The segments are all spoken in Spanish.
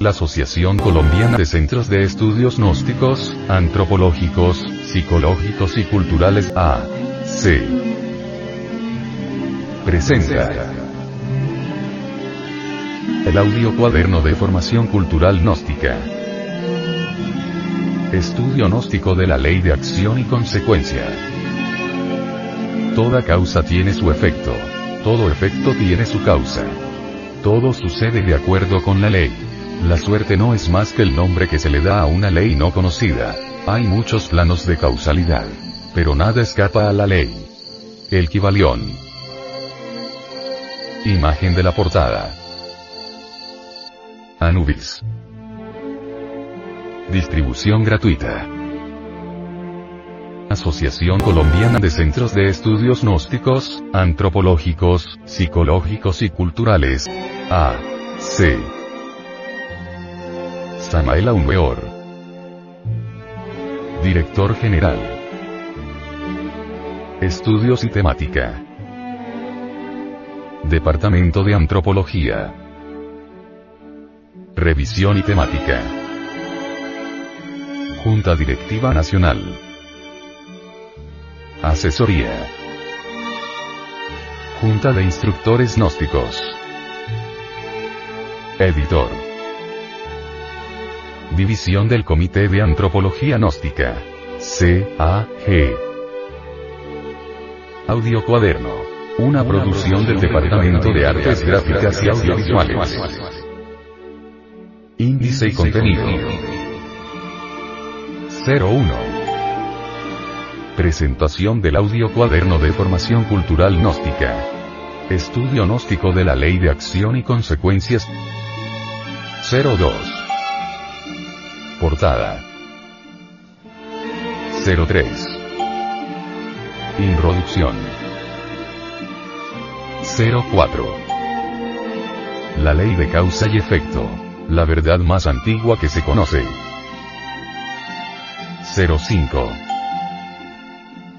la Asociación Colombiana de Centros de Estudios Gnósticos, Antropológicos, Psicológicos y Culturales A.C. Presenta el audio cuaderno de formación cultural gnóstica. Estudio gnóstico de la ley de acción y consecuencia. Toda causa tiene su efecto. Todo efecto tiene su causa. Todo sucede de acuerdo con la ley. La suerte no es más que el nombre que se le da a una ley no conocida. Hay muchos planos de causalidad. Pero nada escapa a la ley. El. Imagen de la portada. Anubis. Distribución gratuita. Asociación Colombiana de Centros de Estudios Gnósticos, Antropológicos, Psicológicos y Culturales. A. C. Samael Aunweor. Director General. Estudios y Temática. Departamento de Antropología. Revisión y Temática. Junta Directiva Nacional. Asesoría. Junta de Instructores Gnósticos. Editor. División del Comité de Antropología Gnóstica. C.A.G. Audio Cuaderno. Una producción del Departamento de Artes Gráficas y Audiovisuales. Índice y contenido. 01. Presentación del audio cuaderno de formación cultural gnóstica. Estudio gnóstico de la ley de acción y consecuencias. 02. Portada. 03. Introducción. 04. La ley de causa y efecto. La verdad más antigua que se conoce. 05.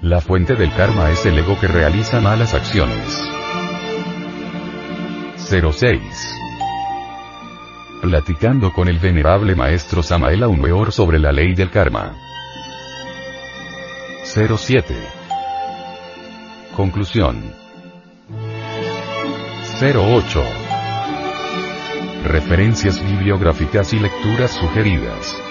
La fuente del karma es el ego que realiza malas acciones. 06. Platicando con el venerable maestro Samael Aunweor sobre la ley del karma. 07. Conclusión. 08. Referencias bibliográficas y lecturas sugeridas.